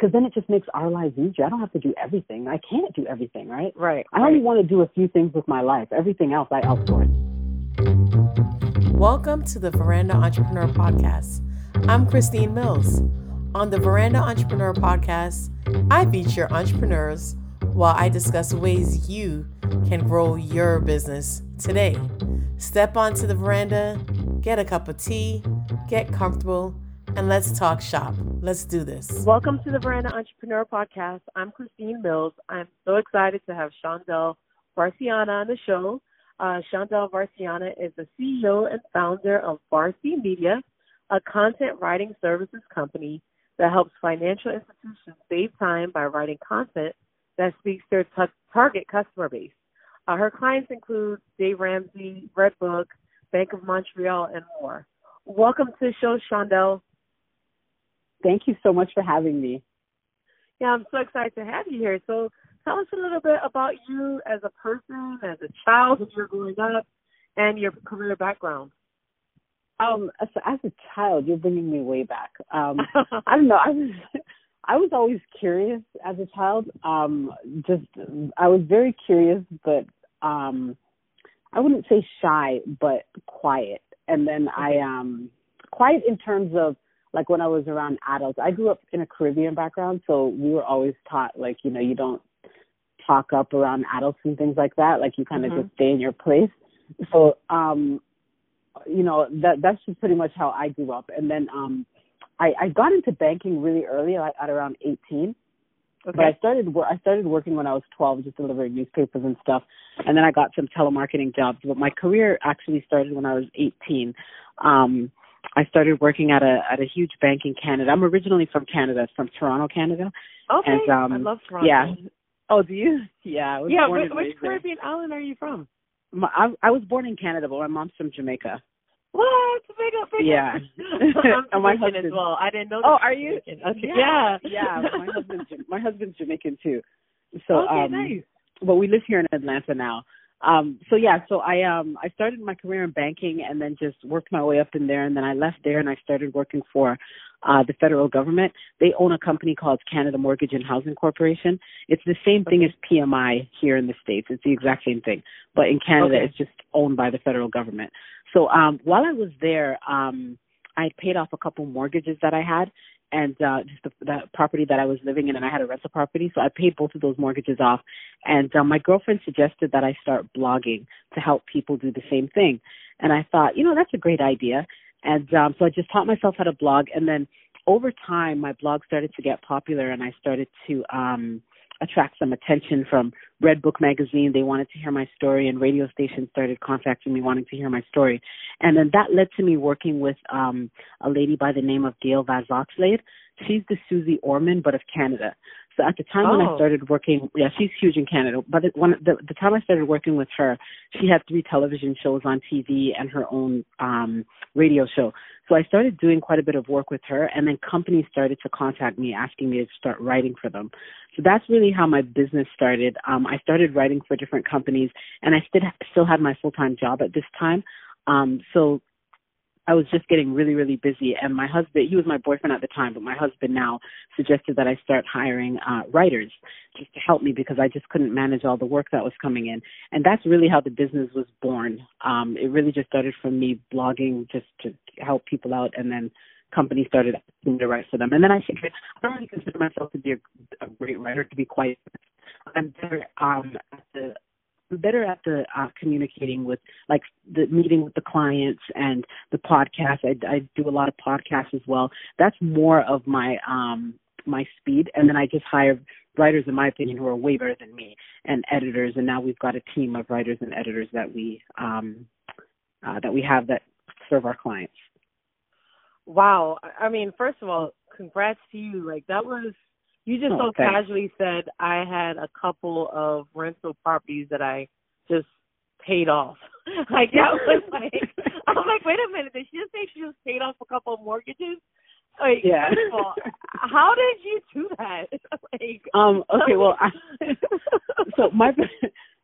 because then it just makes our lives easier. I don't have to do everything. I can't do everything, right? Right. I only want to do a few things with my life. Everything else, I outsource. Welcome to the Veranda Entrepreneur Podcast. I'm Christine Mills. On the Veranda Entrepreneur Podcast, I feature entrepreneurs while I discuss ways you can grow your business today. Step onto the veranda, get a cup of tea, get comfortable, and let's talk shop. Let's do this. Welcome to the Veranda Entrepreneur Podcast. I'm Christine Mills. I'm so excited to have Shondell Varcianna on the show. Uh, Shondell Varcianna is the CEO and founder of Varcy Media, a content writing services company that helps financial institutions save time by writing content that speaks to their t- target customer base. Uh, her clients include Dave Ramsey, Redbook, Bank of Montreal, and more. Welcome to the show, Shondell. Thank you so much for having me. Yeah, I'm so excited to have you here. So tell us a little bit about you as a person, as a child when you were growing up, and your career background. Um, as, as a child, you're bringing me way back. Um, I don't know. I was, I was always curious as a child. Um, just, I was very curious, but um, I wouldn't say shy, but quiet. And then I, um, quiet in terms of like when I was around adults. I grew up in a Caribbean background, so we were always taught like, you know, you don't talk up around adults and things like that. Like you kind of Mhm. just stay in your place. So, um, you know, that that's just pretty much how I grew up. And then um I, I got into banking really early, like at around eighteen. But I started I started working when I was 12, just delivering newspapers and stuff, and then I got some telemarketing jobs. But my career actually started when I was 18. Um, I started working at a at a huge bank in Canada. I'm originally from Canada, from Toronto, Canada. Okay, And, um, I love Toronto. Yeah. Oh, do you? Yeah. I was yeah. Which, which. Caribbean island are you from? My, I, I was born in Canada, but my mom's from Jamaica. What? Big up, big Yeah. I'm And my Jamaican as well. I didn't know. Oh, are you? Okay. Yeah. yeah. My husband's my husband's Jamaican too. So okay, um, nice. but we live here in Atlanta now. Um, so yeah, so I um I started my career in banking and then just worked my way up in there and then I left there and I started working for uh the federal government. They own a company called Canada Mortgage and Housing Corporation. It's the same thing as PMI here in the States. It's the exact same thing. But in Canada Okay. it's just owned by the federal government. So um while I was there, um I paid off a couple mortgages that I had and uh just the, the property that I was living in and I had a rental property so I paid both of those mortgages off. And um, my girlfriend suggested that I start blogging to help people do the same thing. And I thought you know that's a great idea. And um so I just taught myself how to blog. And then over time my blog started to get popular and I started to um attract some attention from Redbook magazine. They wanted to hear my story and radio stations started contacting me wanting to hear my story. And then that led to me working with um a lady by the name of Gail Vaz-Oxlade. She's the Suze Orman but of Canada. So at the time when I Oh. started working, yeah, she's huge in Canada. But the, when the, the time I started working with her, she had three television shows on TV and her own um radio show. So I started doing quite a bit of work with her, and then companies started to contact me asking me to start writing for them. So that's really how my business started. Um, I started writing for different companies, and I still still had my full time job at this time. Um, so I was just getting really, really busy. And my husband, he was my boyfriend at the time, but my husband now suggested that I start hiring uh, writers just to help me because I just couldn't manage all the work that was coming in. And that's really how the business was born. Um, it really just started from me blogging just to help people out, and then companies started asking me to write for them. And then I figured I don't really consider myself to be a, a great writer, to be quite. I'm better um, at the better at the uh, communicating with like the meeting with the clients and the podcast. I, I do a lot of podcasts as well. That's more of my um my speed. And then I just hire writers, in my opinion, who are way better than me, and editors. And now we've got a team of writers and editors that we um uh, that we have that serve our clients. Wow. I- I mean, first of all, congrats to you. Like that was you just Oh, so thanks. casually said I had a couple of rental properties that I just paid off. like that was like I was like, wait a minute, did she just say she just paid off a couple of mortgages? Like, Yeah. all, how did you do that? like, Um, okay, well, I, so my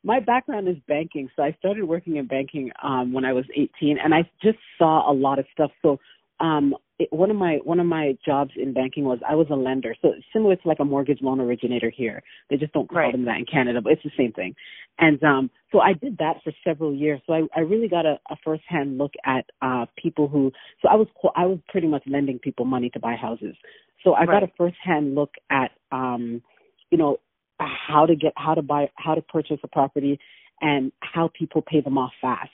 my background is banking. So I started working in banking um when I was 18 and I just saw a lot of stuff. So um it, one of my one of my jobs in banking was I was a lender, so similar to like a mortgage loan originator here. They just don't call right. them that in Canada, but it's the same thing. And um, so I did that for several years. So I, I really got a, a first hand look at uh, people who. So I was I was pretty much lending people money to buy houses. So I right. got a first hand look at um, you know how to get how to buy how to purchase a property and how people pay them off fast.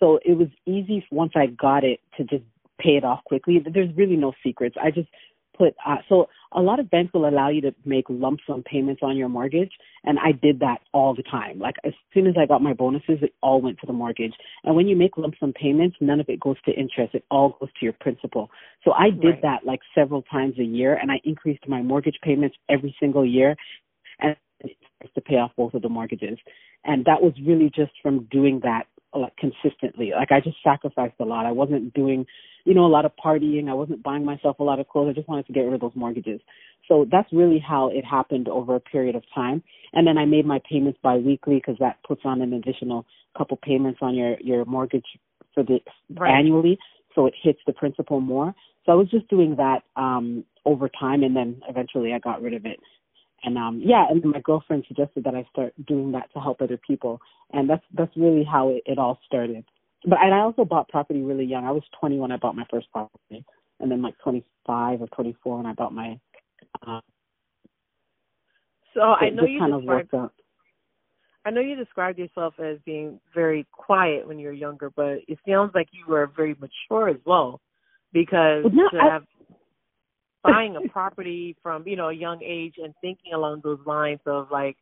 So it was easy once I got it to just pay it off quickly. There's really no secrets. I just put uh, so a lot of banks will allow you to make lump sum payments on your mortgage and I did that all the time. Like as soon as I got my bonuses it all went to the mortgage. And when you make lump sum payments none of it goes to interest. It all goes to your principal. So I did right. that like several times a year and I increased my mortgage payments every single year and to pay off both of the mortgages. And that was really just from doing that like consistently. Like I just sacrificed a lot. I wasn't doing, you know, a lot of partying. I wasn't buying myself a lot of clothes. I just wanted to get rid of those mortgages. So that's really how it happened over a period of time. And then I made my payments biweekly because that puts on an additional couple payments on your your mortgage for the right. annually, so it hits the principal more. So I was just doing that um over time, and then eventually I got rid of it and um yeah and my girlfriend suggested that i start doing that to help other people. And that's that's really how it, it all started. But and i also bought property really young. I was twenty when i bought my first property. And then like twenty five or twenty four when i bought my uh so i know you kind described, of worked out. i know you described yourself as being very quiet when you were younger but it sounds like you were very mature as well. Because well, no, to I, have buying a property from you know a young age and thinking along those lines of like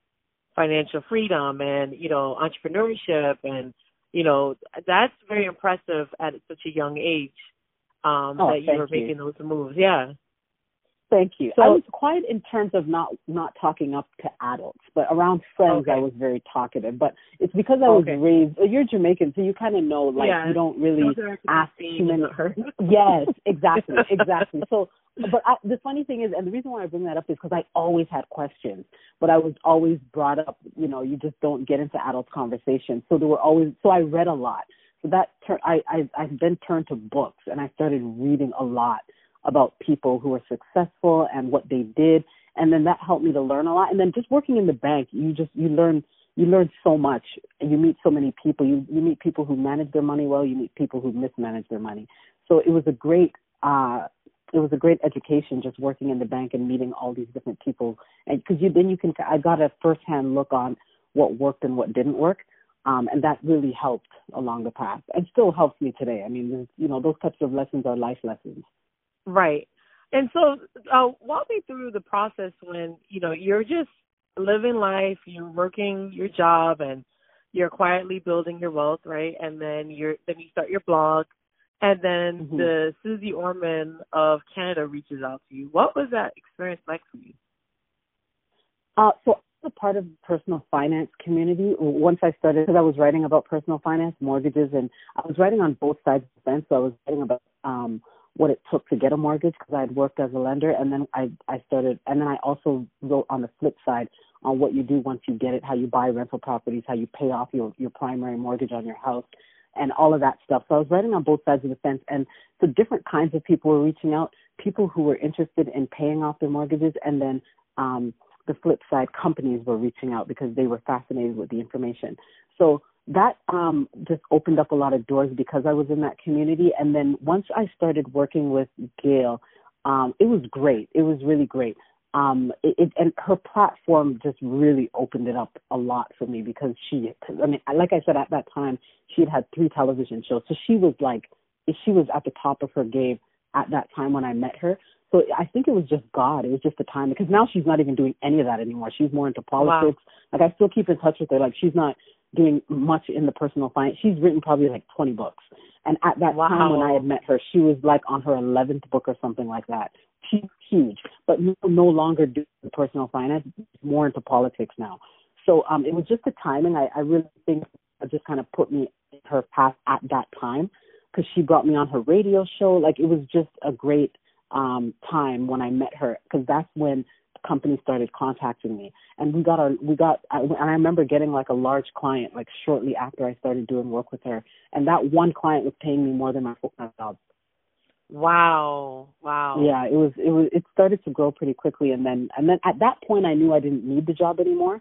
financial freedom and you know entrepreneurship and you know that's very impressive at such a young age um oh, that you were making you. those moves yeah Thank you. So, I was quiet in terms of not not talking up to adults, but around friends okay. I was very talkative. But it's because I was okay. raised. You're Jamaican, so you kind of know, like yeah. you don't really ask too many. yes, exactly, exactly. So, but I, the funny thing is, and the reason why I bring that up is because I always had questions, but I was always brought up. You know, you just don't get into adult conversations. So there were always. So I read a lot. So that tur- I I I then turned to books and I started reading a lot about people who were successful and what they did. And then that helped me to learn a lot. And then just working in the bank you just you learn you learn so much. You meet so many people. You you meet people who manage their money well. You meet people who mismanage their money. So it was a great uh it was a great education just working in the bank and meeting all these different people. And because you then you can i got a first hand look on what worked and what didn't work. Um and that really helped along the path and still helps me today. I mean you know those types of lessons are life lessons Right. And so, uh, walk me through the process when you know you're just living life, you're working your job, and you're quietly building your wealth, right? And then you're then you start your blog, and then Mhm. the Suze Orman of Canada reaches out to you. What was that experience like for you? Uh, so I was a part of the personal finance community once I started because I was writing about personal finance, mortgages, and I was writing on both sides of the fence. So I was writing about um, what it took to get a mortgage because I had worked as a lender, and then I I started, and then I also wrote on the flip side on what you do once you get it, how you buy rental properties, how you pay off your your primary mortgage on your house, and all of that stuff. So I was writing on both sides of the fence, and so different kinds of people were reaching out, people who were interested in paying off their mortgages, and then um, the flip side, companies were reaching out because they were fascinated with the information. So that um, just opened up a lot of doors because I was in that community. And then once I started working with Gail, um, it was great. It was really great. Um, it, it, and her platform just really opened it up a lot for me because she, I mean, like I said at that time, she had had three television shows, so she was like, she was at the top of her game at that time when I met her. So I think it was just God. It was just the time because now she's not even doing any of that anymore. She's more into politics. Wow. Like I still keep in touch with her. Like she's not doing much in the personal finance. She's written probably like 20 books. And at that wow. time when I had met her, she was like on her 11th book or something like that. She's huge, but no, no longer doing personal finance, more into politics now. So um it was just the timing. I, I really think it just kind of put me in her path at that time because she brought me on her radio show. Like it was just a great um time when I met her because that's when companies started contacting me and we got our we got and I remember getting like a large client like shortly after I started doing work with her and that one client was paying me more than my full time job. Wow. Wow. Yeah, it was it was it started to grow pretty quickly and then and then at that point I knew I didn't need the job anymore.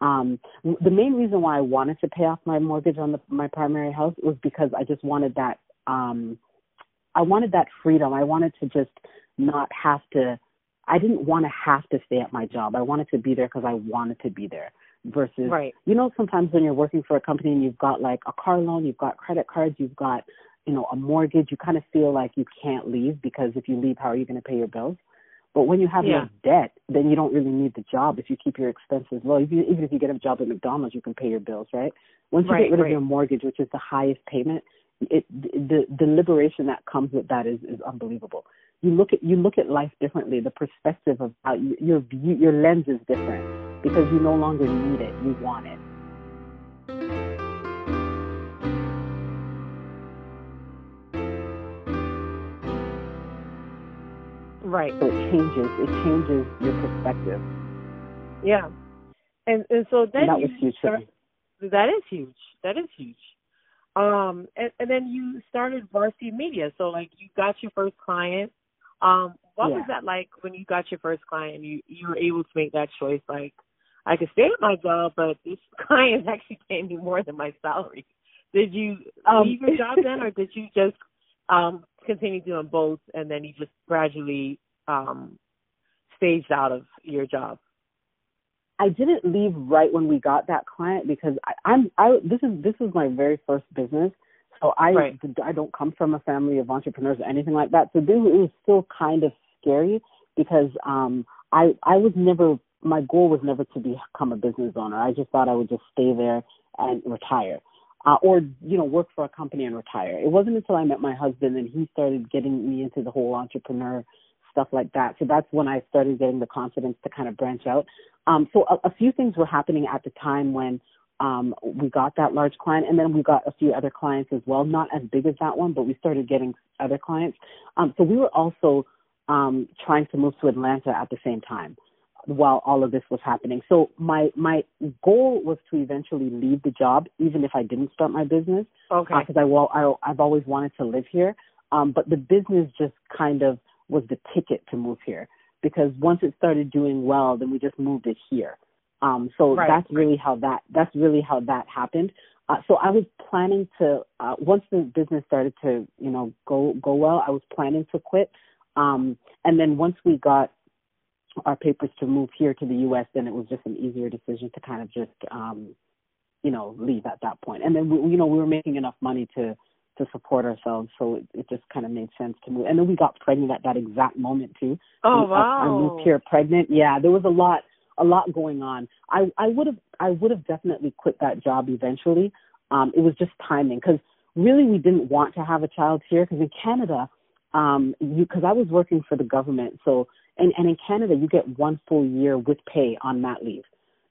Um the main reason why I wanted to pay off my mortgage on the my primary house was because I just wanted that um I wanted that freedom. I wanted to just not have to I didn't want to have to stay at my job. I wanted to be there because I wanted to be there versus right. you know sometimes when you're working for a company and you've got like a car loan, you've got credit cards, you've got you know, a mortgage, you kind of feel like you can't leave because if you leave, how are you going to pay your bills? But when you have yeah. no debt, then you don't really need the job if you keep your expenses low. Even, even if you get a job at McDonald's, you can pay your bills, right? Once you right, get rid right. of your mortgage, which is the highest payment, it the the liberation that comes with that is is unbelievable. You look at you look at life differently. The perspective of how you, your view, your lens is different because you no longer need it. You want it. Right. So it changes. It changes your perspective. Yeah. And and so then And that you was huge start, that is huge. That is huge. Um and, and then you started Varsity Media. So like you got your first client. Um what was that like when you got your first client you you were able to make that choice like I could stay at my job but this client actually paying me more than my salary. Did you Um, leave your job then or did you just um continue doing both and then you just gradually um staged out of your job? I didn't leave right when we got that client because I, I'm I this is this was my very first business. So I Right. I don't come from a family of entrepreneurs or anything like that. So this, it was still kind of scary because um I I was never my goal was never to become a business owner. I just thought I would just stay there and retire. Uh, or you know work for a company and retire. It wasn't until I met my husband and he started getting me into the whole entrepreneur stuff like that. So that's when I started getting the confidence to kind of branch out. Um, so a, a few things were happening at the time when um, we got that large client, and then we got a few other clients as well. Not as big as that one, but we started getting other clients. Um, so we were also um, trying to move to Atlanta at the same time while all of this was happening. So my my goal was to eventually leave the job, even if I didn't start my business Okay. because I well I I've always wanted to live here. Um, but the business just kind of was the ticket to move here because once it started doing well, then we just moved it here. Um, so Right, that's really how that that's really how that happened. Uh, so I was planning to uh, once the business started to you know go go well, I was planning to quit. Um, and then once we got our papers to move here to the U.S., then it was just an easier decision to kind of just um, you know leave at that point. And then we, you know we were making enough money to to support ourselves, so it, it just kind of made sense to move. And then we got pregnant at that exact moment too. Oh We- I- I wow. moved here pregnant. Yeah, there was a lot a lot going on. I I would have I would have definitely quit that job eventually. Um, it was just timing because really we didn't want to have a child here because in Canada, um, you because I was working for the government, so and and in Canada you get one full year with pay on mat leave.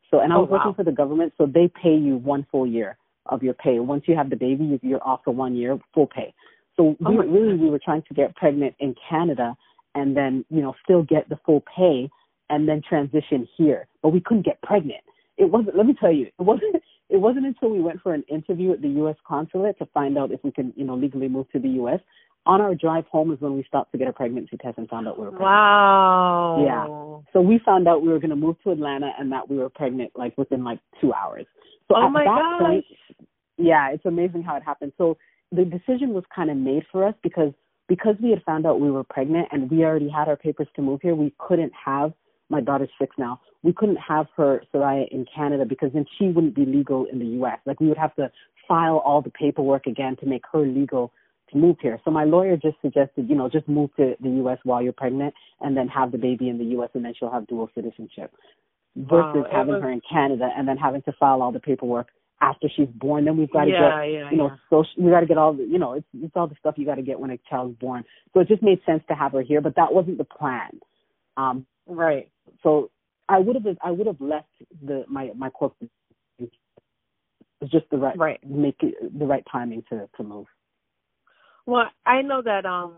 So and I Oh, was working for the government, so they pay you one full year of your pay. Once you have the baby, you- you're off for one year, full pay. So Oh we really we were trying to get pregnant in Canada and then you know still get the full pay and then transition here, but we couldn't get pregnant. It wasn't. Let me tell you, it wasn't. It wasn't until we went for an interview at the U.S. consulate to find out if we can, you know, legally move to the U.S. On our drive home is when we stopped to get a pregnancy test and found out we were pregnant. Wow. Yeah. So we found out we were going to move to Atlanta and that we were pregnant like within like two hours. So Oh my that gosh. point, yeah, it's amazing how it happened. So the decision was kind of made for us because because we had found out we were pregnant and we already had our papers to move here. We couldn't have my daughter's six now. We couldn't have her Soraya in Canada because then she wouldn't be legal in the U.S. Like we would have to file all the paperwork again to make her legal to move here. So my lawyer just suggested, you know, just move to the U.S. while you're pregnant and then have the baby in the U.S. and then she'll have dual citizenship versus it having was- her in Canada and then having to file all the paperwork after she's born. Then we've got to yeah, get, yeah, you know, yeah. so we got to get all the, you know, it's it's all the stuff you got to get when a child's born. So it just made sense to have her here, but that wasn't the plan. Um, Right. so I would have I would have left the my my corporate. It was just the right Right. make it the right timing to to move. Well, I know that um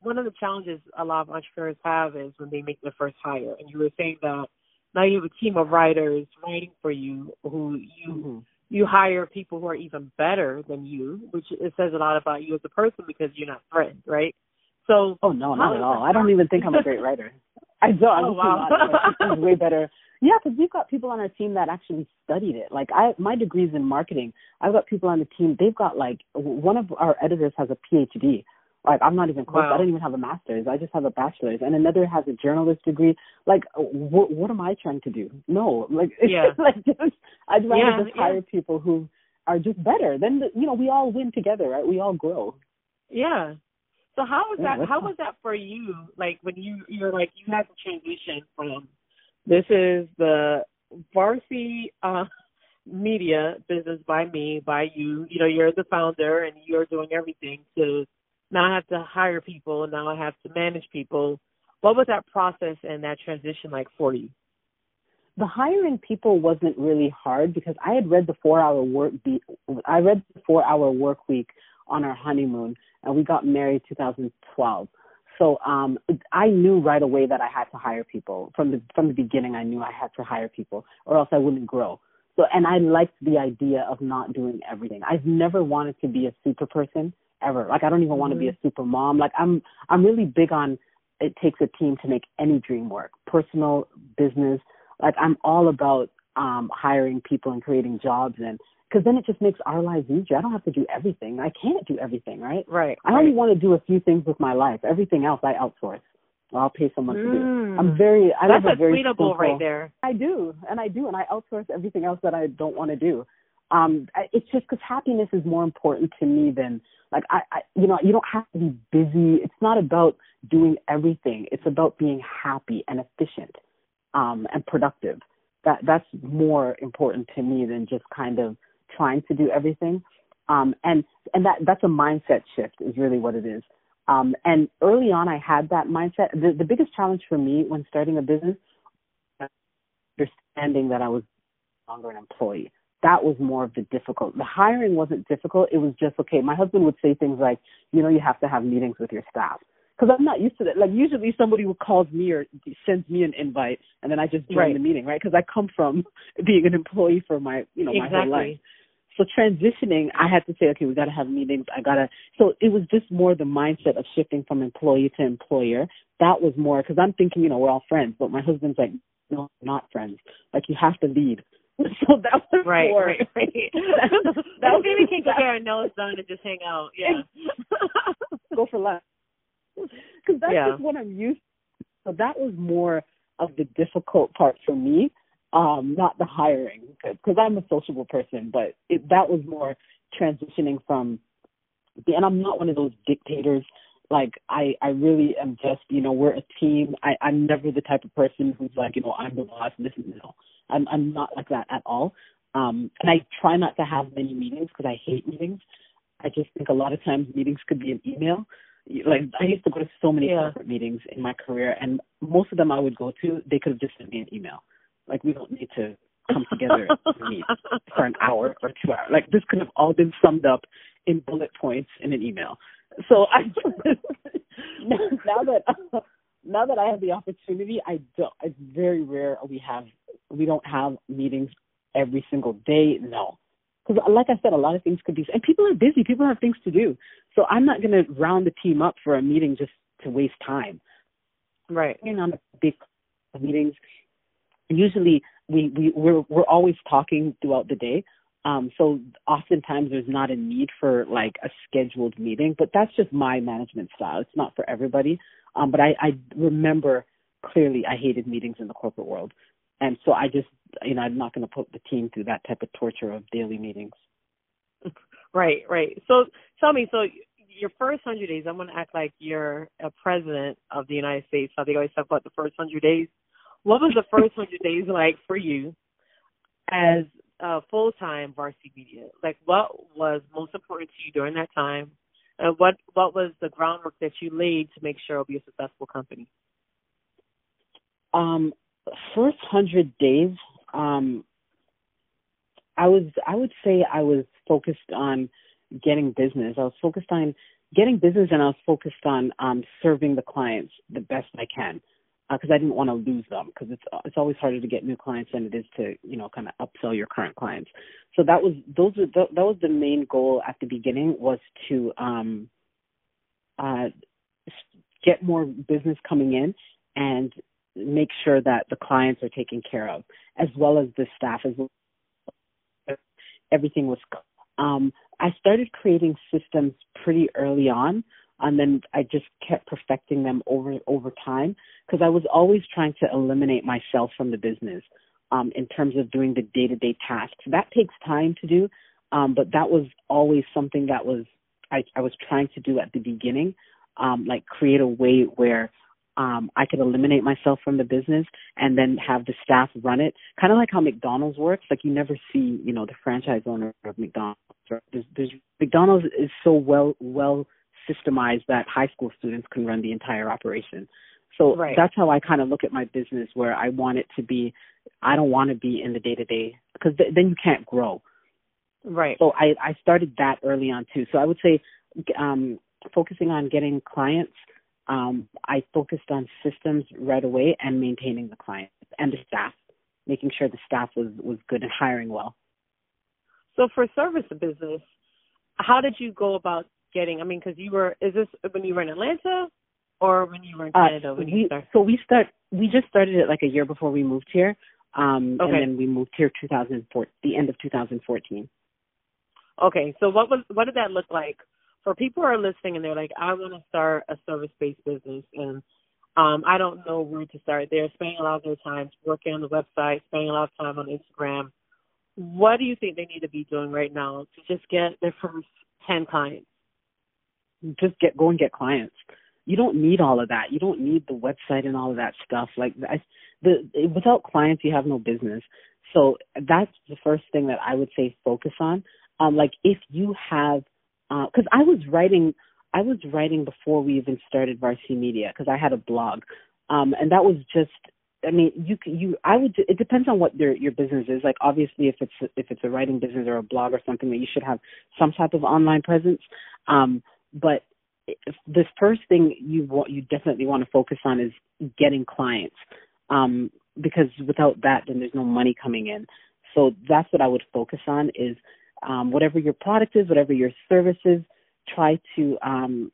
one of the challenges a lot of entrepreneurs have is when they make their first hire. And you were saying that now you have a team of writers writing for you who you Mm-hmm. you hire people who are even better than you, which it says a lot about you as a person because you're not threatened, right? So Oh no, not at all. I don't even think I'm a great writer. I don't. Oh, wow. not. way better. Yeah, because we've got people on our team that actually studied it. Like I, my degree's in marketing. I've got people on the team. They've got like one of our editors has a PhD. Like I'm not even close. Wow. I don't even have a master's. I just have a bachelor's, and another has a journalist degree. Like, what what am I trying to do? No, like it's Yeah. just like just I'd rather Yeah, just yeah. hire people who are just better. Then the, you know we all win together, right? We all grow. Yeah. So how was Yeah, that? How was that for you? Like when you you're like you had the transition from this is the varsity uh media business by me by you. You know you're the founder and you're doing everything to now I have to hire people and now I have to manage people. What was that process and that transition like for you? the hiring people wasn't really hard because I had read the four hour work be I read the four hour work week on our honeymoon and we got married 2012. So um I knew right away that I had to hire people. From the from the beginning I knew I had to hire people or else I wouldn't grow. So and I liked the idea of not doing everything. I've never wanted to be a super person ever. Like I don't even want to be a super mom. Like I'm I'm really big on it takes a team to make any dream work. Personal, business, like I'm all about um hiring people and creating jobs and because then it just makes our lives easier. I don't have to do everything. I can't do everything, right? Right. I only want to do a few things with my life. Everything else I outsource. I'll pay someone to do. I'm very I That's live a very simple, right there. I do, and I do, and I outsource everything else that I don't want to do. Um, I- it's just because happiness is more important to me than like I, I, you know, you don't have to be busy. It's not about doing everything. It's about being happy and efficient, um, and productive. That that's more important to me than just kind of trying to do everything. Um, and and that that's a mindset shift is really what it is. Um, and early on, I had that mindset. The, the biggest challenge for me when starting a business understanding that I was no longer an employee. That was more of the difficult. The hiring wasn't difficult. It was just okay. My husband would say things like, you know, you have to have meetings with your staff because I'm not used to that. Like usually somebody who calls me or sends me an invite and then I just join Right. the meeting, right? Because I come from being an employee for my, you know, my whole life. So transitioning, I had to say, okay, we got to have meetings. I got to. So it was just more the mindset of shifting from employee to employer. That was more because I'm thinking, you know, we're all friends, but my husband's like, no, we're not friends. Like you have to lead. So that was Right, more. right, right. that, was maybe can't get our done and just hang out. Yeah. go for lunch because that's Yeah. just what I'm used. to. So that was more of the difficult part for me, um, not the hiring, because I'm a sociable person. But it, that was more transitioning from, and I'm not one of those dictators. Like I, I really am just, you know, we're a team. I, I'm never the type of person who's like, you know, I'm the boss. This is no. I'm, I'm not like that at all. Um, and I try not to have many meetings because I hate meetings. I just think a lot of times meetings could be an email. Like I used to go to so many Yeah. corporate meetings in my career, and most of them I would go to, they could have just sent me an email. Like we don't need to come together and meet for an hour or two hours. Like this could have all been summed up in bullet points in an email. So I now that now that I have the opportunity, I don't. It's very rare we have we don't have meetings every single day. No, because like I said, a lot of things could be and people are busy. People have things to do. So I'm not going to round the team up for a meeting just to waste time. right. Being on the big meetings, usually we we we're we're always talking throughout the day. Um, so oftentimes there's not a need for like a scheduled meeting, but that's just my management style. It's not for everybody. Um, but I, I remember clearly I hated meetings in the corporate world. And so I just, you know, I'm not going to put the team through that type of torture of daily meetings. Right, right. So tell me, so your first hundred days, I'm gonna act like you're a president of the United States. How they always talk about the first hundred days. What was the first hundred days like for you as uh full time varsity media? Like what was most important to you during that time? And what what was the groundwork that you laid to make sure it'll be a successful company? Um, first hundred days, um, I was, I would say I was focused on getting business. I was focused on getting business and I was focused on, um, serving the clients the best I can. Because I didn't want to lose them, because it's it's always harder to get new clients than it is to you know kind of upsell your current clients. So that was those were that was the main goal at the beginning was to um uh get more business coming in and make sure that the clients are taken care of, as well as the staff, as well. Everything was. Um, I started creating systems pretty early on, and then I just kept perfecting them over over time because I was always trying to eliminate myself from the business um, in terms of doing the day to day tasks. That takes time to do, um, but that was always something that was I, I was trying to do at the beginning, um, like create a way where um, I could eliminate myself from the business and then have the staff run it. Kind of like how McDonald's works. Like you never see, you know, the franchise owner of McDonald's. There's, there's McDonald's is so well well systemized that high school students can run the entire operation. So right. that's how I kind of look at my business, where I want it to be. I don't want to be in the day to day because th- then you can't grow. Right. So I I started that early on too. So I would say um, focusing on getting clients. Um, I focused on systems right away and maintaining the clients and the staff, making sure the staff was was good and hiring well. So for service business, how did you go about getting? I mean, because you were is this when you were in Atlanta or when you were in Canada? Uh, when we, you started? So we start we just started it like a year before we moved here, um, Okay. and then we moved here 2004 the end of 2014. Okay, so what was what did that look like for people who are listening and they're like, I want to start a service based business and um I don't know where to start. They're spending a lot of their time working on the website, spending a lot of time on Instagram. What do you think they need to be doing right now to just get their first ten clients? Just get go and get clients. You don't need all of that. You don't need the website and all of that stuff. Like I, the without clients, you have no business. So that's the first thing that I would say focus on. Um, like if you have, because I was writing, I was writing before we even started Varsity Media because I had a blog, um, and that was just. I mean, you you I would. It depends on what your your business is. Like obviously, if it's if it's a writing business or a blog or something, that you should have some type of online presence. Um, but the first thing you want, you definitely want to focus on is getting clients, um, because without that, then there's no money coming in. So that's what I would focus on is um, whatever your product is, whatever your service is, try to um,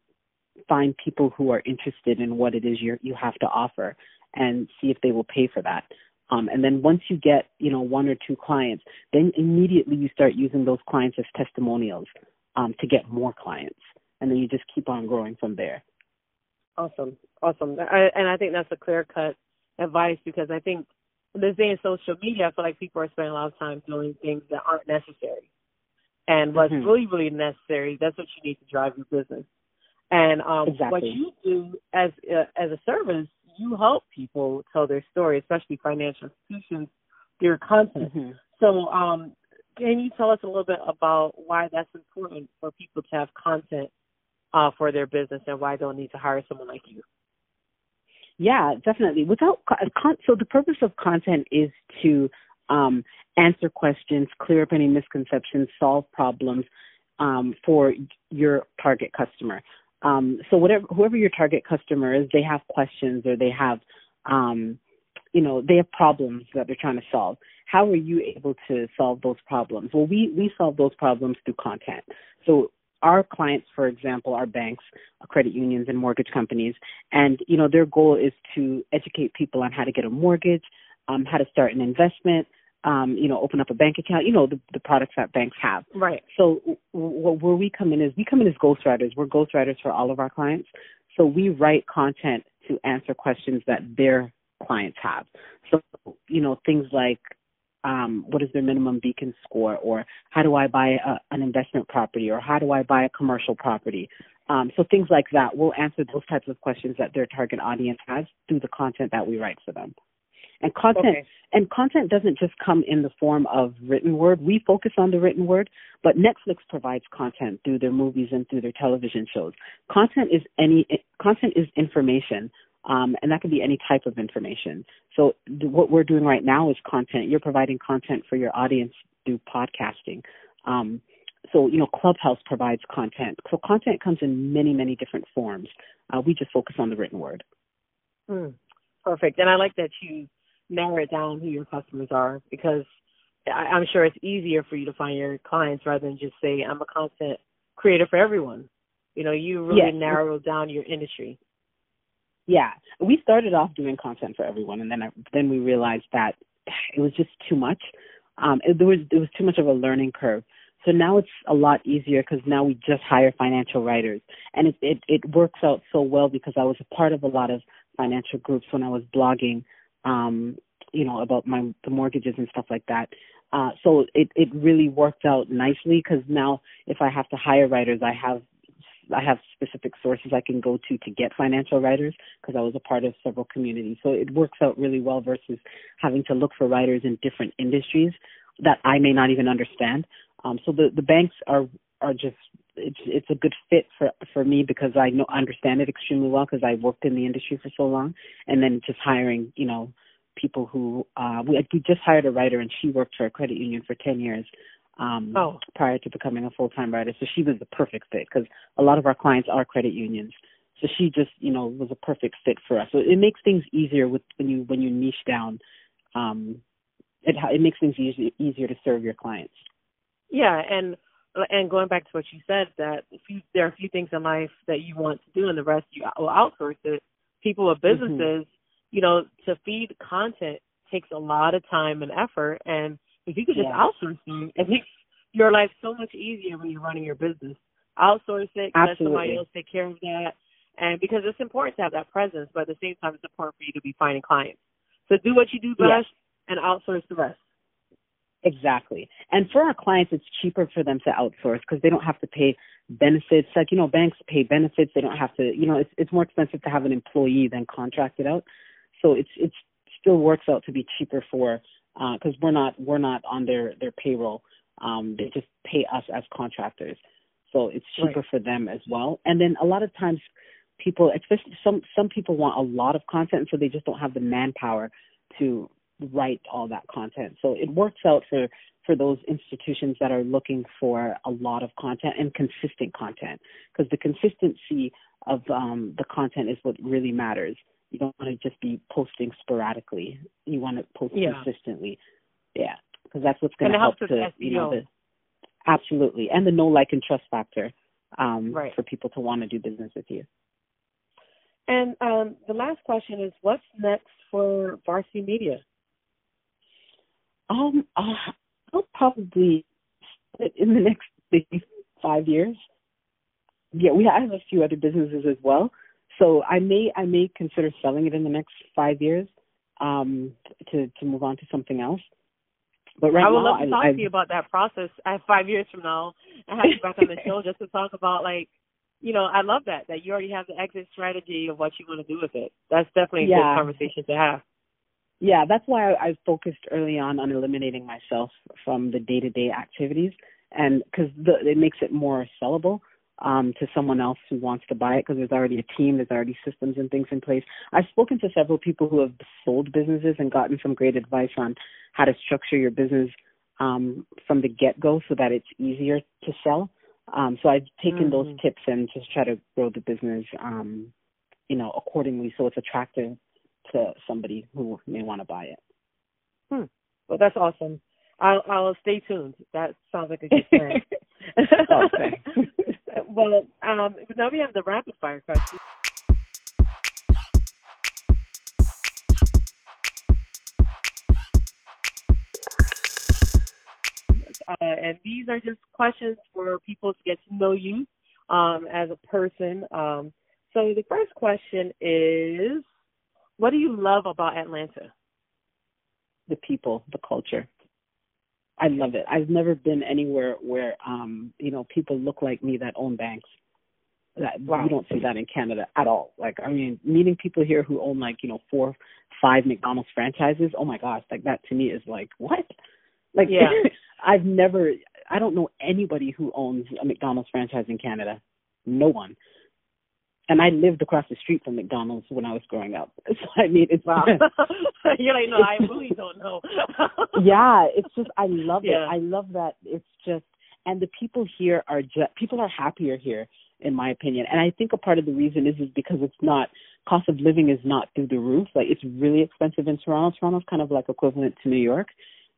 find people who are interested in what it is you you have to offer and see if they will pay for that. Um, and then once you get, you know, one or two clients, then immediately you start using those clients as testimonials um, to get more clients, and then you just keep on growing from there. Awesome, awesome, I, and I think that's a clear cut advice because I think in this day in social media, I feel like people are spending a lot of time doing things that aren't necessary. And what's Mhm. really, really necessary, that's what you need to drive your business. And um, Exactly. what you do as uh, as a service, you help people tell their story, especially financial institutions, through your content. hmm So, um, can you tell us a little bit about why that's important for people to have content uh, for their business and why they'll need to hire someone like you? Yeah, definitely. Without co- con- so the purpose of content is to um, answer questions, clear up any misconceptions, solve problems um, for your target customer. Um, so whatever whoever your target customer is, they have questions or they have um, you know they have problems that they're trying to solve. How are you able to solve those problems? Well, we we solve those problems through content. So our clients, for example, are banks, credit unions, and mortgage companies, and you know their goal is to educate people on how to get a mortgage, um, how to start an investment, um, you know, open up a bank account. You know the the products that banks have. Right. So w- w- where we come in is we come in as ghostwriters. We're ghostwriters for all of our clients. So we write content to answer questions that their clients have. So you know things like um, what is their minimum beacon score, or how do I buy a, an investment property, or how do I buy a commercial property. Um, so things like that. We'll answer those types of questions that their target audience has through the content that we write for them. And content Okay. and content doesn't just come in the form of written word. We focus on the written word, but Netflix provides content through their movies and through their television shows. Content is any content is information, um, and that could be any type of information. So what we're doing right now is content. You're providing content for your audience through podcasting. Um, so you know, Clubhouse provides content. So content comes in many, many different forms. Uh, we just focus on the written word. Mm, perfect. And I like that you narrow it down who your customers are because I, I'm sure it's easier for you to find your clients rather than just say, I'm a content creator for everyone. You know, you really Yes. narrow down your industry. Yeah, we started off doing content for everyone, and then I, then we realized that it was just too much. Um, it, there was it was too much of a learning curve. So now it's a lot easier because now we just hire financial writers, and it, it it works out so well because I was a part of a lot of financial groups when I was blogging, um, you know, about my the mortgages and stuff like that. Uh, so it it really worked out nicely because now if I have to hire writers, I have I have specific sources I can go to to get financial writers because I was a part of several communities. So it works out really well versus having to look for writers in different industries that I may not even understand. Um, so the the banks are are just it's it's a good fit for for me because I know understand it extremely well because I worked in the industry for so long, and then just hiring you know people who uh we, we just hired a writer and she worked for a credit union for ten years um oh. prior to becoming a full time writer so she was the perfect fit because a lot of our clients are credit unions so she just you know was a perfect fit for us so it makes things easier with when you when you niche down um it it makes things easier easier to serve your clients yeah, and and going back to what you said, that if you, there are a few things in life that you want to do, and the rest you will outsource it. People with Mm-hmm. businesses, you know, to feed content takes a lot of time and effort, and if you could just Yeah. outsource them, it makes your life so much easier when you're running your business. Outsource it, let somebody else take care of that, and because it's important to have that presence, but at the same time, it's important for you to be finding clients. So do what you do best and outsource the rest. Exactly. And for our clients, it's cheaper for them to outsource because they don't have to pay benefits. Like, you know, banks pay benefits. They don't have to, you know, it's, it's more expensive to have an employee than contract it out. So it's, it's still works out to be cheaper for, uh, cause we're not, we're not on their, their payroll. Um, they just pay us as contractors. So it's cheaper for them as well. And then a lot of times people, especially some, some people want a lot of content, so they just don't have the manpower to write all that content. So it works out for for those institutions that are looking for a lot of content and consistent content because the consistency of um, the content is what really matters. You don't want to just be posting sporadically. You want to post Yeah. consistently. Yeah, because that's what's going to help to you know the absolutely and the no like and trust factor um, Right. for people to want to do business with you. And um, the last question is, what's next for Varsity Media? Um, uh, I'll probably in the next five years. Yeah, we have a few other businesses as well, so I may I may consider selling it in the next five years, um, to to move on to something else. But right now, I would now, love to talk I, to you about that process at five years from now and have you back on the show just to talk about like, you know, I love that that you already have the exit strategy of what you want to do with it. That's definitely a Yeah. good conversation to have. yeah, that's why I, I focused early on on eliminating myself from the day to day activities, and because it makes it more sellable um, to someone else who wants to buy it because there's already a team, there's already systems and things in place. I've spoken to several people who have sold businesses and gotten some great advice on how to structure your business um, from the get go so that it's easier to sell. Um, so I've taken those Mhm. tips and just try to grow the business, um, you know, accordingly so it's attractive to somebody who may want to buy it. Hmm. Well, that's awesome. I'll, I'll stay tuned. That sounds like a good plan. Oh. well, um, now we have the rapid fire question. Uh, and these are just questions for people to get to know you um, as a person. Um, so the first question is, what do you love about Atlanta? the people, the culture. I love it. I've never been anywhere where um, you know, people look like me that own banks. That Wow. you don't see that in Canada at all. Like I mean, meeting people here who own like, you know, four, five McDonald's franchises, oh my gosh, like that to me is like what? Like Yeah. I've never I don't know anybody who owns a McDonald's franchise in Canada. No one. And I lived across the street from McDonald's when I was growing up. So I mean it's Wow. You're like, no, I really don't know. yeah, it's just I love Yeah. it. I love that it's just and the people here are just people are happier here in my opinion. And I think a part of the reason is is because it's not cost of living is not through the roof. Like it's really expensive in Toronto. Toronto's kind of like equivalent to New York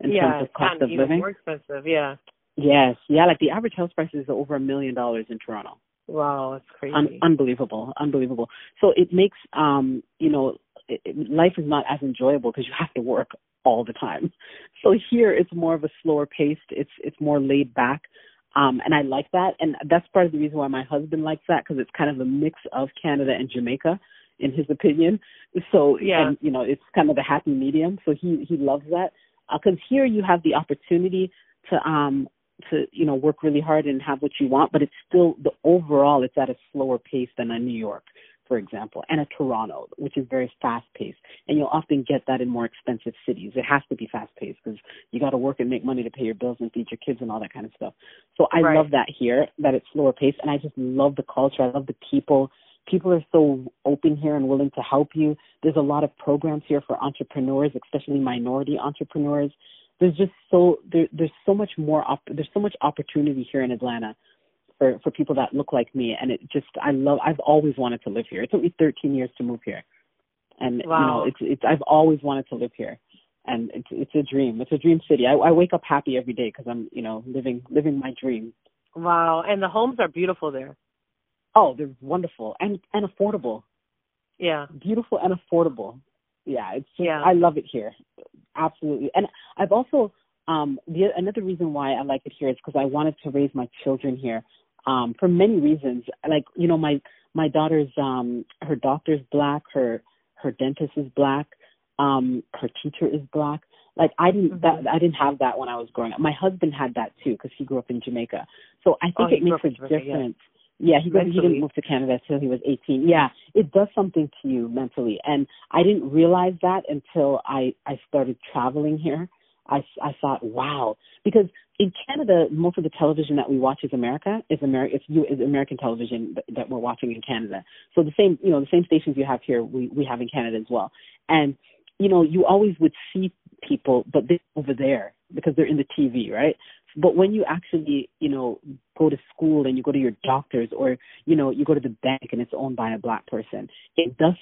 in yeah, terms of cost of even living. more expensive. Yeah. Yes. Yeah, like the average house price is over a million dollars in Toronto. Wow, it's crazy. Un- unbelievable, unbelievable. So it makes um, you know, it, it, life is not as enjoyable because you have to work all the time. So here it's more of a slower paced. It's it's more laid back. Um, and I like that, and that's part of the reason why my husband likes that because it's kind of a mix of Canada and Jamaica, in his opinion. So yeah, and, you know, it's kind of the happy medium. So he he loves that because uh, here you have the opportunity to um to you know work really hard and have what you want, but it's still the overall it's at a slower pace than a New York, for example, and a Toronto, which is very fast paced. And you'll often get that in more expensive cities. It has to be fast paced because you got to work and make money to pay your bills and feed your kids and all that kind of stuff. So I right. love that here that it's slower paced, and I just love the culture. I love the people people are so open here and willing to help you. There's a lot of programs here for entrepreneurs, especially minority entrepreneurs there's just so there, there's so much more op- there's so much opportunity here in Atlanta for for people that look like me and it just I love I've always wanted to live here. It took me 13 years to move here. And wow. you know, it's it's I've always wanted to live here. And it's it's a dream. It's a dream city. I I wake up happy every day cuz I'm, you know, living living my dream. Wow, and the homes are beautiful there. Oh, they're wonderful and and affordable. Yeah. Beautiful and affordable. Yeah, it's just, yeah. I love it here absolutely. And I've also um the another reason why I like it here is because I wanted to raise my children here um for many reasons. Like you know my my daughter's um her doctor's black, her her dentist is black, um her teacher is black. Like I didn't mm-hmm. that I didn't have that when I was growing up. My husband had that too because he grew up in Jamaica. So I think oh, it makes a Jamaica, difference. Yeah. Yeah, he he didn't move to Canada until he was 18. Yeah, it does something to you mentally, and I didn't realize that until I I started traveling here. I I thought, wow, because in Canada, most of the television that we watch is America. Is America? It's you is American television that, that we're watching in Canada. So the same, you know, the same stations you have here, we we have in Canada as well. And you know, you always would see people, but they're over there because they're in the TV, right? But when you actually, you know, go to school and you go to your doctors or, you know, you go to the bank and it's owned by a black person, it does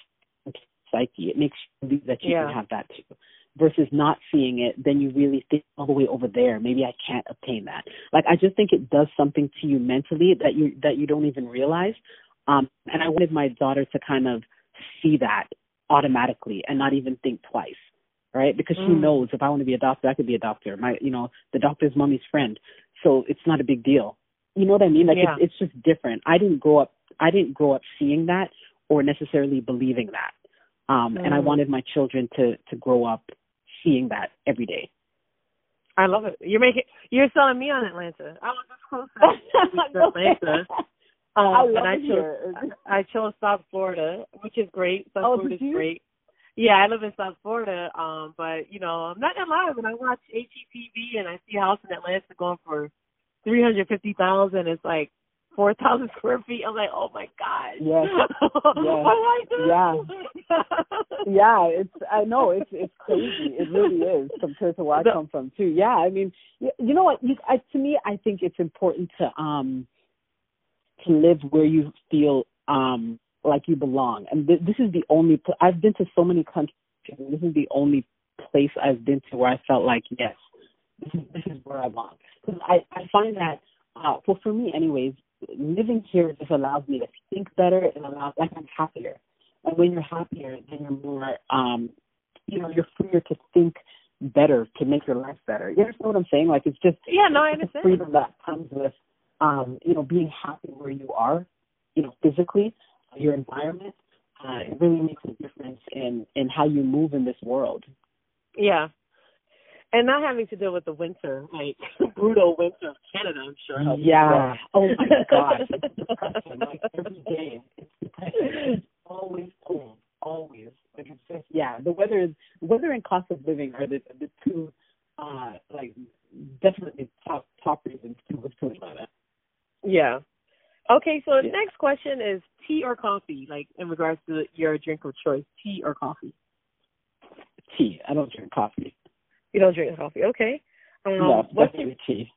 psyche. It makes you believe that you yeah. can have that too. Versus not seeing it, then you really think all the way over there. Maybe I can't obtain that. Like I just think it does something to you mentally that you that you don't even realize. Um, and I wanted my daughter to kind of see that automatically and not even think twice right? Because mm. she knows if I want to be a doctor, I could be a doctor. My, you know, the doctor's mommy's friend, so it's not a big deal. You know what I mean? Like yeah. it's, it's just different. I didn't grow up. I didn't grow up seeing that or necessarily believing that. Um, mm. and I wanted my children to to grow up seeing that every day. I love it. You're making you're selling me on Atlanta. I was just close to Atlanta. Um, I love and I chose here. I chose South Florida, which is great. South oh, Florida is great. Yeah, I live in South Florida, um, but you know, I'm not gonna lie, when I watch HGTV and I see a house in Atlanta going for three hundred fifty thousand, it's like four thousand square feet. I'm like, oh my god. Yes. yes. yeah. yeah. It's I know it's it's crazy. It really is compared to where I come from too. Yeah. I mean, you, you know what? You, I, to me, I think it's important to um to live where you feel um like you belong. And th- this is the only pl- I've been to so many countries. And this is the only place I've been to where I felt like yes, this is this is where I belong. Because I I find that uh, well for me anyways, living here just allows me to think better. It allows like I'm happier. And when you're happier, then you're more um you know you're freer to think better to make your life better. You understand what I'm saying? Like it's just yeah, no, I understand. The freedom that comes with um you know being happy where you are, you know physically your environment, uh, it really makes a difference in in how you move in this world. Yeah, and not having to deal with the winter, like brutal winter of Canada, I'm sure. Yeah. Oh my God, it's. Like every day, it's depressing. It's always cold, always. Like it's just yeah. The weather is weather and cost of living are the the two uh like definitely top top reasons to move to Atlanta. Yeah. Okay, so the Yeah. next question is tea or coffee, like in regards to your drink of choice, tea or coffee. Tea. I don't drink coffee. You don't drink coffee, okay? Um, no, what's your, tea.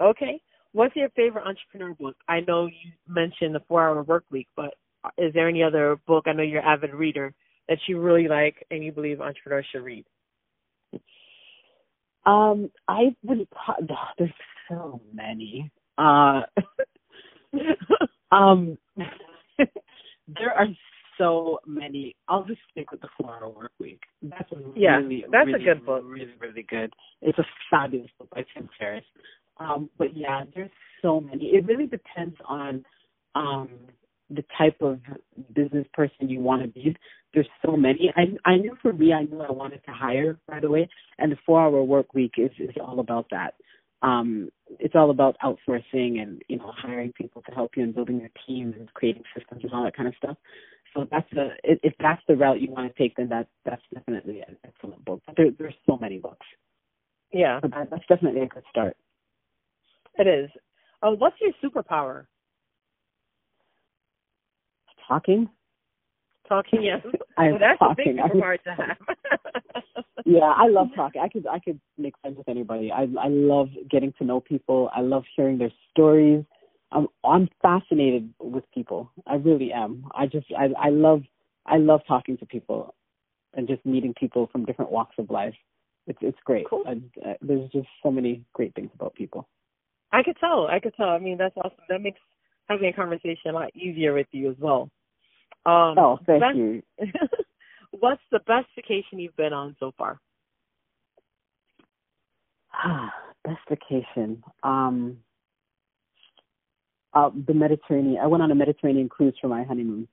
okay. What's your favorite entrepreneur book? I know you mentioned the Four Hour Work Week, but is there any other book? I know you're an avid reader that you really like and you believe entrepreneurs should read. Um, I would. pro- There's so many. Uh, Um, there are so many. I'll just stick with the four-hour work week. That's a yeah, that's really, a good book. Really, really good. It's a fabulous book by Tim Ferriss. Um, but yeah, there's so many. It really depends on um the type of business person you want to be. There's so many. I I knew for me, I knew I wanted to hire right away, and the four-hour work week is is all about that. Um, it's all about outsourcing and you know hiring people to help you and building your team and creating systems and all that kind of stuff. So that's a if that's the route you want to take, then that that's definitely an excellent book. But there, there's so many books. Yeah, that, that's definitely a good start. It is. Oh, what's your superpower? Talking. Talking, yes. I'm well, that's talking. a big superpower to have. yeah, I love talking. I could I could make friends with anybody. I I love getting to know people. I love hearing their stories. I'm I'm fascinated with people. I really am. I just I I love I love talking to people and just meeting people from different walks of life. It's it's great. Cool. I, I, there's just so many great things about people. I could tell. I could tell. I mean, that's awesome. That makes having a conversation a lot easier with you as well. Um, oh, thank best, you. what's the best vacation you've been on so far? best vacation. Um, uh, the Mediterranean. I went on a Mediterranean cruise for my honeymoon.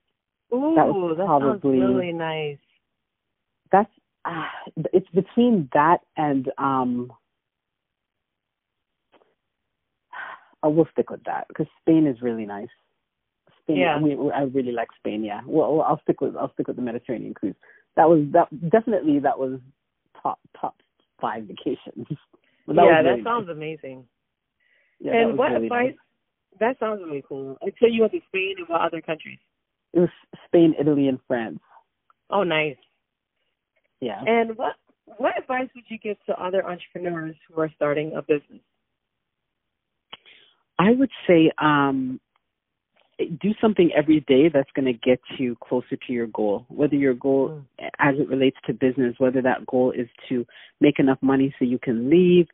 Ooh, that, was that probably, sounds really nice. That's uh, it's between that and um I will stick with that because Spain is really nice. Spain, yeah. we, I really like Spain. Yeah. Well, I'll stick with I'll stick with the Mediterranean cruise. That was that definitely that was top top five vacations. That yeah, that sounds nice. amazing. Yeah, and what really advice? Nice. That sounds really cool. So you went to Spain and what other countries? It was Spain, Italy, and France. Oh, nice. Yeah. And what what advice would you give to other entrepreneurs who are starting a business? I would say um, do something every day that's going to get you closer to your goal. Whether your goal, mm. as it relates to business, whether that goal is to make enough money so you can leave,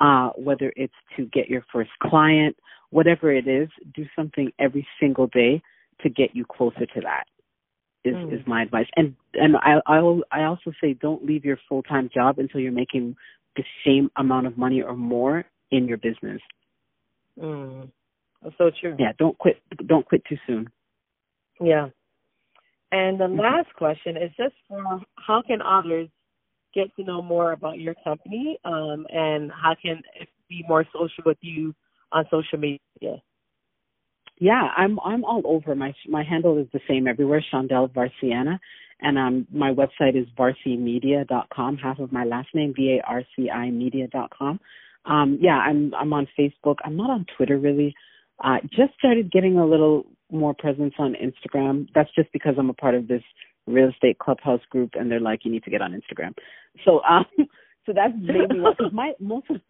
uh, whether it's to get your first client, whatever it is, do something every single day to get you closer to that. Is, mm. is my advice, and and I I I also say don't leave your full time job until you're making the same amount of money or more in your business. Mm. That's so true. Yeah, don't quit. Don't quit too soon. Yeah. And the Mm-hmm. last question is just for how can others get to know more about your company um, and how can it be more social with you on social media? Yeah, I'm I'm all over. My my handle is the same everywhere, Shondell Varcianna, and um my website is varcimedia.com. Half of my last name, V A R C I media.com. Um, yeah, I'm I'm on Facebook. I'm not on Twitter really. Uh, just started getting a little more presence on Instagram. That's just because I'm a part of this real estate clubhouse group, and they're like, you need to get on Instagram. So, um, so that's maybe what my most of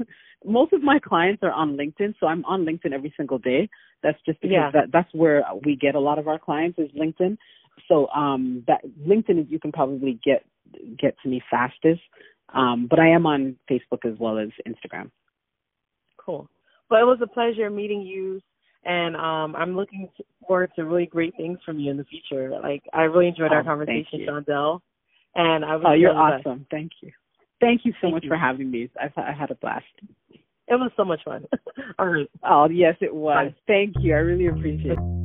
most of my clients are on LinkedIn. So I'm on LinkedIn every single day. That's just because Yeah. that that's where we get a lot of our clients is LinkedIn. So um, that LinkedIn is you can probably get get to me fastest. Um, but I am on Facebook as well as Instagram. Cool. Well, it was a pleasure meeting you, and um, I'm looking forward to really great things from you in the future. Like I really enjoyed Oh, our conversation, you. Shondell, and I was. Oh, you're awesome. Thank you. Thank you so Thank much you. for having me. I've I had a blast. It was so much fun. All right. Oh yes, it was. Bye. Thank you. I really appreciate it.